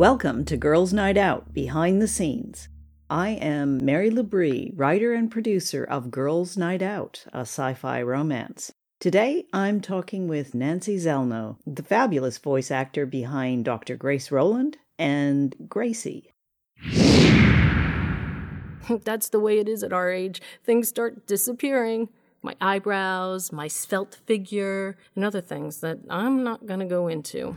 Welcome to Girls Night Out Behind the Scenes. I am Mary Labrie, writer and producer of Girls Night Out, a sci fi romance. Today I'm talking with Nancy Zelno, the fabulous voice actor behind Dr. Grace Rowland and Gracie. That's the way it is at our age. Things start disappearing. My eyebrows, my svelte figure, and other things that I'm not going to go into.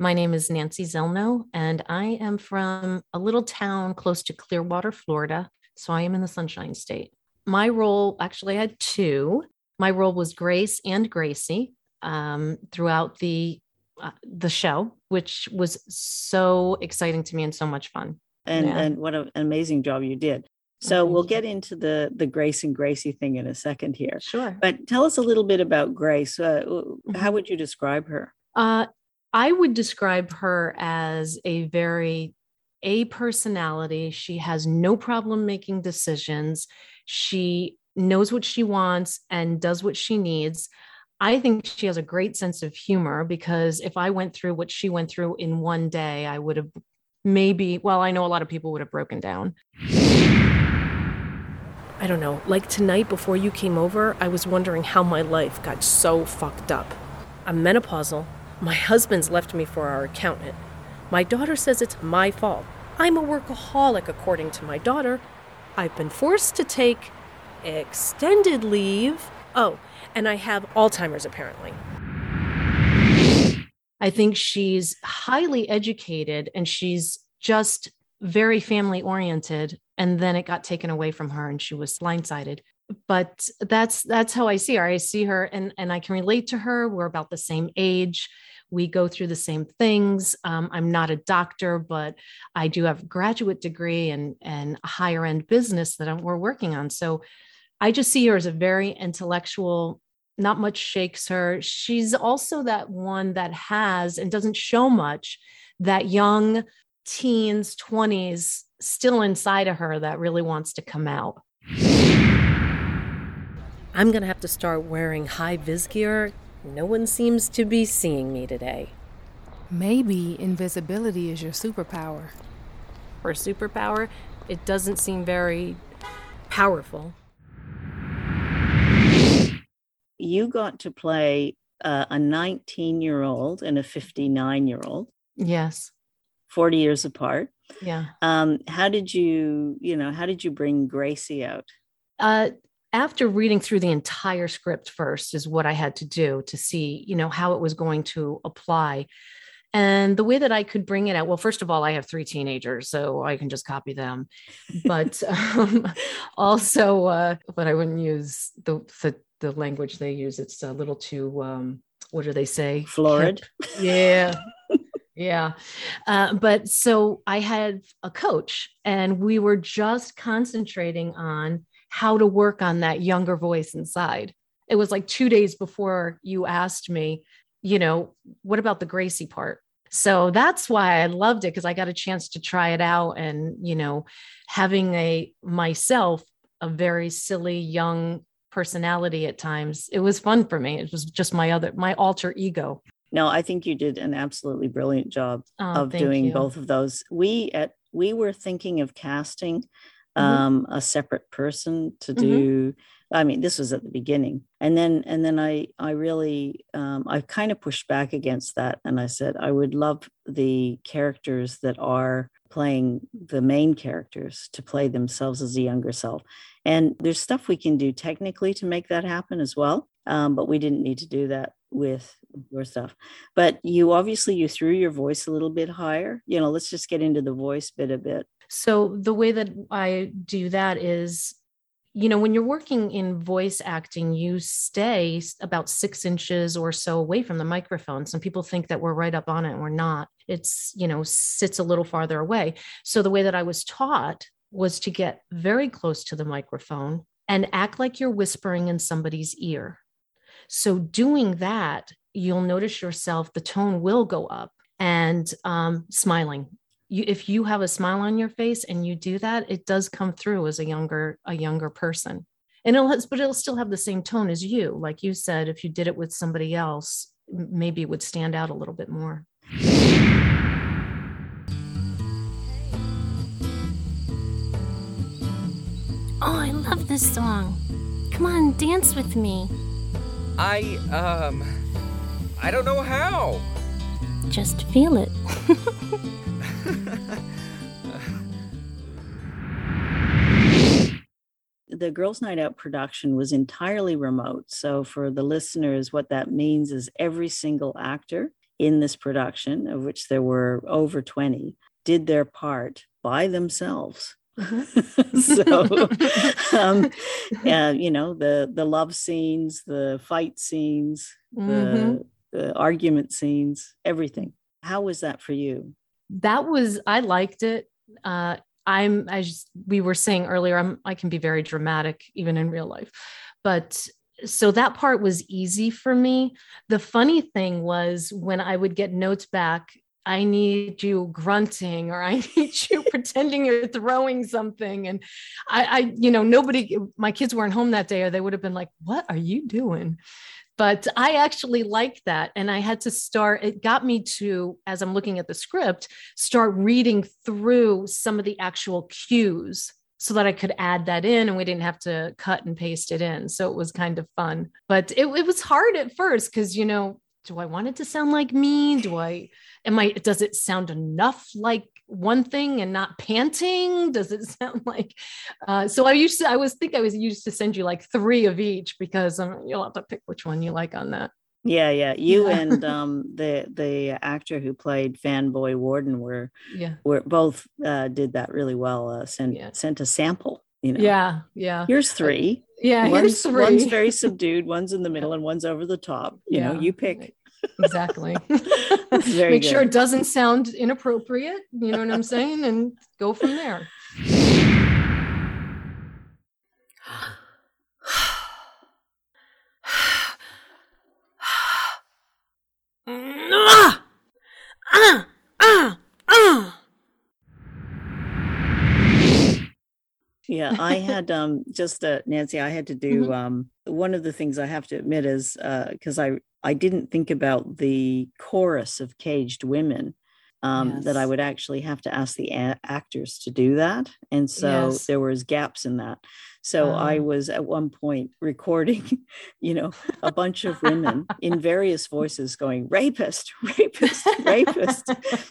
My name is Nancy Zelno, and I am from a little town close to Clearwater, Florida. So I am in the Sunshine State. My role actually I had two. My role was Grace and Gracie um, throughout the uh, the show, which was so exciting to me and so much fun. And yeah. and what an amazing job you did. So we'll get into the the Grace and Gracie thing in a second here. Sure. But tell us a little bit about Grace. Uh, mm-hmm. How would you describe her? Uh, I would describe her as a very a personality. She has no problem making decisions. She knows what she wants and does what she needs. I think she has a great sense of humor because if I went through what she went through in one day, I would have maybe, well, I know a lot of people would have broken down. I don't know. Like tonight before you came over, I was wondering how my life got so fucked up. I'm menopausal my husband's left me for our accountant. My daughter says it's my fault. I'm a workaholic, according to my daughter. I've been forced to take extended leave. Oh, and I have Alzheimer's apparently. I think she's highly educated and she's just very family oriented. And then it got taken away from her and she was blindsided but that's that's how I see her. I see her and and I can relate to her. We're about the same age. We go through the same things. Um, I'm not a doctor, but I do have a graduate degree and and a higher end business that I'm, we're working on. So I just see her as a very intellectual. Not much shakes her. She's also that one that has and doesn't show much that young teens, 20s still inside of her that really wants to come out. I'm going to have to start wearing high vis gear. No one seems to be seeing me today. Maybe invisibility is your superpower. For superpower, it doesn't seem very powerful. You got to play uh, a 19 year old and a 59 year old. Yes. 40 years apart. Yeah. Um, how did you, you know, how did you bring Gracie out? Uh, after reading through the entire script first is what I had to do to see, you know, how it was going to apply. And the way that I could bring it out, well, first of all, I have three teenagers, so I can just copy them. But um, also, uh, but I wouldn't use the, the, the language they use. It's a little too, um, what do they say? Florid. Yeah. yeah. Uh, but so I had a coach, and we were just concentrating on how to work on that younger voice inside. It was like two days before you asked me, you know, what about the Gracie part? So that's why I loved it because I got a chance to try it out and, you know, having a myself, a very silly young personality at times. It was fun for me. It was just my other, my alter ego. No, I think you did an absolutely brilliant job oh, of doing you. both of those. We at we were thinking of casting mm-hmm. um, a separate person to mm-hmm. do. Mm-hmm. I mean, this was at the beginning, and then and then I I really um, I kind of pushed back against that, and I said I would love the characters that are playing the main characters to play themselves as a younger self. And there's stuff we can do technically to make that happen as well. Um, but we didn't need to do that with your stuff. But you obviously you threw your voice a little bit higher. You know, let's just get into the voice bit a bit. So the way that I do that is you know, when you're working in voice acting, you stay about six inches or so away from the microphone. Some people think that we're right up on it and we're not. It's, you know, sits a little farther away. So the way that I was taught was to get very close to the microphone and act like you're whispering in somebody's ear. So doing that, you'll notice yourself, the tone will go up and um, smiling you if you have a smile on your face and you do that it does come through as a younger a younger person and it'll but it'll still have the same tone as you like you said if you did it with somebody else maybe it would stand out a little bit more Oh, I love this song. Come on, dance with me. I, um, I don't know how. Just feel it. the Girls Night Out production was entirely remote. So, for the listeners, what that means is every single actor in this production, of which there were over 20, did their part by themselves. Mm-hmm. so, um, uh, you know, the the love scenes, the fight scenes, mm-hmm. the, the argument scenes, everything. How was that for you? that was I liked it. Uh, I'm as we were saying earlier, I'm I can be very dramatic even in real life, but so that part was easy for me. The funny thing was when I would get notes back, I need you grunting or I need you pretending you're throwing something. And I, I, you know, nobody, my kids weren't home that day or they would have been like, what are you doing? But I actually liked that. And I had to start, it got me to, as I'm looking at the script, start reading through some of the actual cues so that I could add that in and we didn't have to cut and paste it in. So it was kind of fun. But it, it was hard at first because, you know, do I want it to sound like me? Do I, am I, does it sound enough like one thing and not panting? Does it sound like? Uh, so I used to, I was think I was used to send you like three of each because um, you'll have to pick which one you like on that. Yeah, yeah. You yeah. and um, the the actor who played Fanboy Warden were yeah were both uh, did that really well. Uh, sent yeah. sent a sample. You know. Yeah, yeah. Here's three. Yeah, one's, here's three. One's very subdued. One's in the middle, and one's over the top. You yeah. know, you pick exactly. Make good. sure it doesn't sound inappropriate. You know what I'm saying? And go from there. Yeah i had um just uh, nancy i had to do mm-hmm. um one of the things i have to admit is because uh, i I didn't think about the chorus of caged women. Um, yes. That I would actually have to ask the a- actors to do that, and so yes. there was gaps in that. So um. I was at one point recording, you know, a bunch of women in various voices going rapist, rapist, rapist,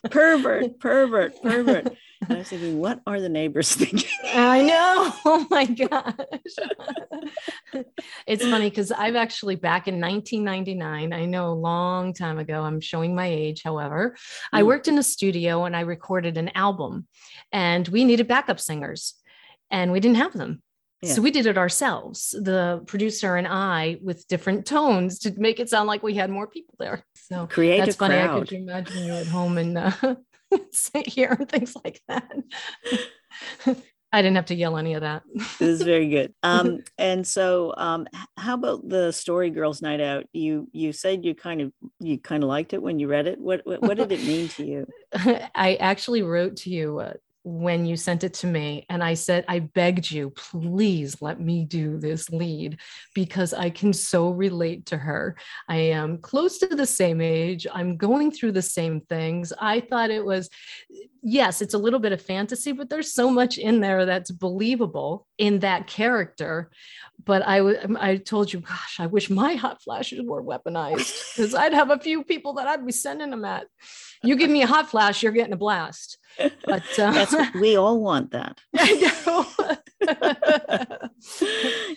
pervert, pervert, pervert. And I was thinking, what are the neighbors thinking? I know. Oh my gosh. it's funny because I've actually back in 1999, I know a long time ago, I'm showing my age, however, mm. I worked in a studio and I recorded an album and we needed backup singers and we didn't have them. Yeah. So we did it ourselves, the producer and I, with different tones to make it sound like we had more people there. So create that's funny. Crowd. I could imagine you at home and uh, sit here and things like that. I didn't have to yell any of that. this is very good. Um, and so, um, how about the Story Girls Night Out? You you said you kind of you kind of liked it when you read it. What what, what did it mean to you? I actually wrote to you uh, when you sent it to me and I said, I begged you, please let me do this lead because I can so relate to her. I am close to the same age. I'm going through the same things. I thought it was, yes, it's a little bit of fantasy, but there's so much in there that's believable in that character. But I, um, I told you, gosh, I wish my hot flashes were weaponized because I'd have a few people that I'd be sending them at you give me a hot flash, you're getting a blast. But uh, That's, we all want that.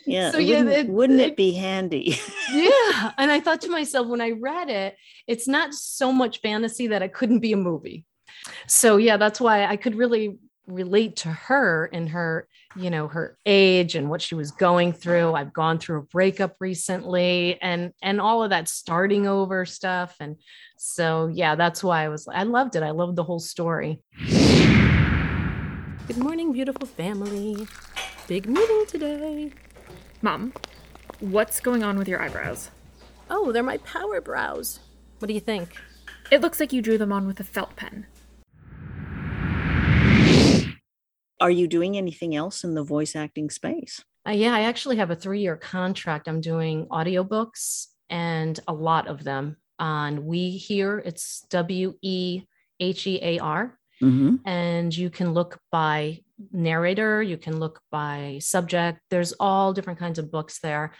yeah. So yeah, wouldn't, it, wouldn't it be handy? yeah. And I thought to myself when I read it, it's not so much fantasy that it couldn't be a movie. So yeah, that's why I could really relate to her in her, you know, her age and what she was going through. I've gone through a breakup recently and and all of that starting over stuff and so yeah, that's why I was I loved it. I loved the whole story. Good morning, beautiful family. Big meeting today. Mom, what's going on with your eyebrows? Oh, they're my power brows. What do you think? It looks like you drew them on with a felt pen. Are you doing anything else in the voice acting space? Uh, yeah, I actually have a three year contract. I'm doing audiobooks and a lot of them on We Hear. It's W E H E A R. Mm-hmm. And you can look by narrator, you can look by subject. There's all different kinds of books there.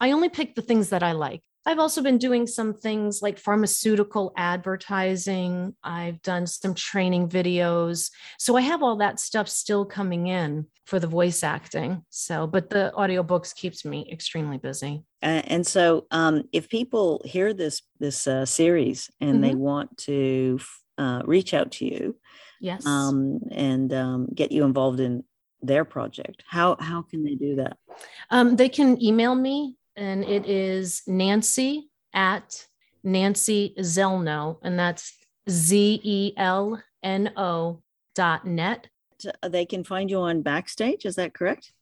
I only pick the things that I like. I've also been doing some things like pharmaceutical advertising. I've done some training videos. So I have all that stuff still coming in for the voice acting. So, but the audiobooks keeps me extremely busy. Uh, and so um, if people hear this this uh, series and mm-hmm. they want to uh, reach out to you yes um, and um, get you involved in their project how how can they do that um, they can email me and it is Nancy at Nancy Zelno, and that's Z E L N O dot net. They can find you on Backstage. Is that correct?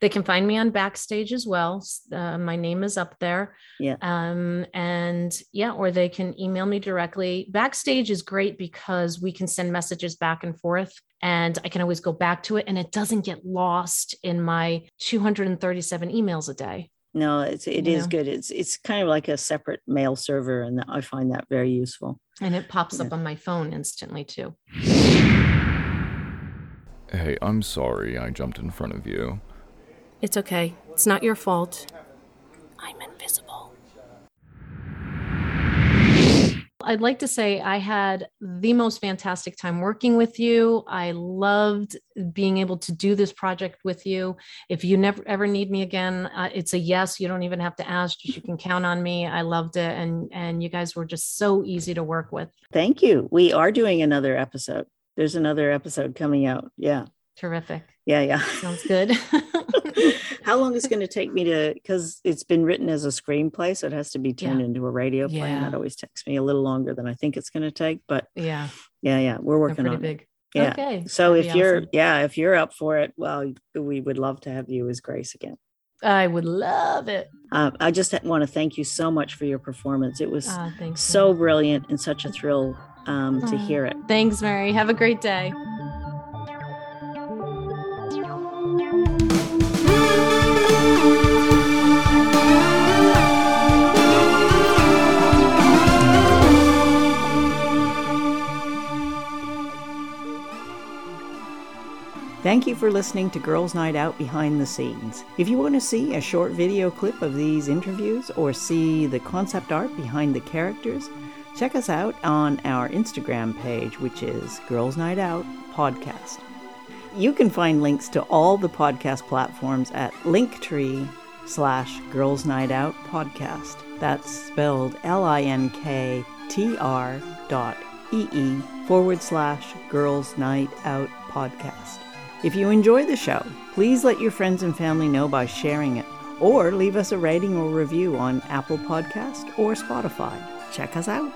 They can find me on Backstage as well. Uh, my name is up there. Yeah. Um, and yeah, or they can email me directly. Backstage is great because we can send messages back and forth, and I can always go back to it, and it doesn't get lost in my 237 emails a day no it's it is good. It's it's kind of like a separate mail server and i find that very useful. And it pops yeah. up on my phone instantly too. Hey i'm sorry i jumped in front of you. It's okay. It's not your fault. I'm invisible I'd like to say I had the most fantastic time working with you. I loved being able to do this project with you. If you never ever need me again, uh, it's a yes. You don't even have to ask. You can count on me. I loved it, and and you guys were just so easy to work with. Thank you. We are doing another episode. There's another episode coming out. Yeah. Terrific. Yeah, yeah. Sounds good. How long is it going to take me to? Because it's been written as a screenplay, so it has to be turned yeah. into a radio play. Yeah. And that always takes me a little longer than I think it's going to take. But yeah, yeah, yeah, we're working on big. it. Yeah. Okay. So That'd if you're, awesome. yeah, if you're up for it, well, we would love to have you as Grace again. I would love it. Uh, I just want to thank you so much for your performance. It was oh, so brilliant and such a thrill um, to hear it. Thanks, Mary. Have a great day. Thank you for listening to Girls Night Out Behind the Scenes. If you want to see a short video clip of these interviews or see the concept art behind the characters, check us out on our Instagram page, which is Girls Night Out Podcast. You can find links to all the podcast platforms at linktree slash Girls Night Out Podcast. That's spelled L-I-N-K-T-R dot E-E forward slash Girls Night Out Podcast. If you enjoy the show, please let your friends and family know by sharing it, or leave us a rating or review on Apple Podcast or Spotify. Check us out.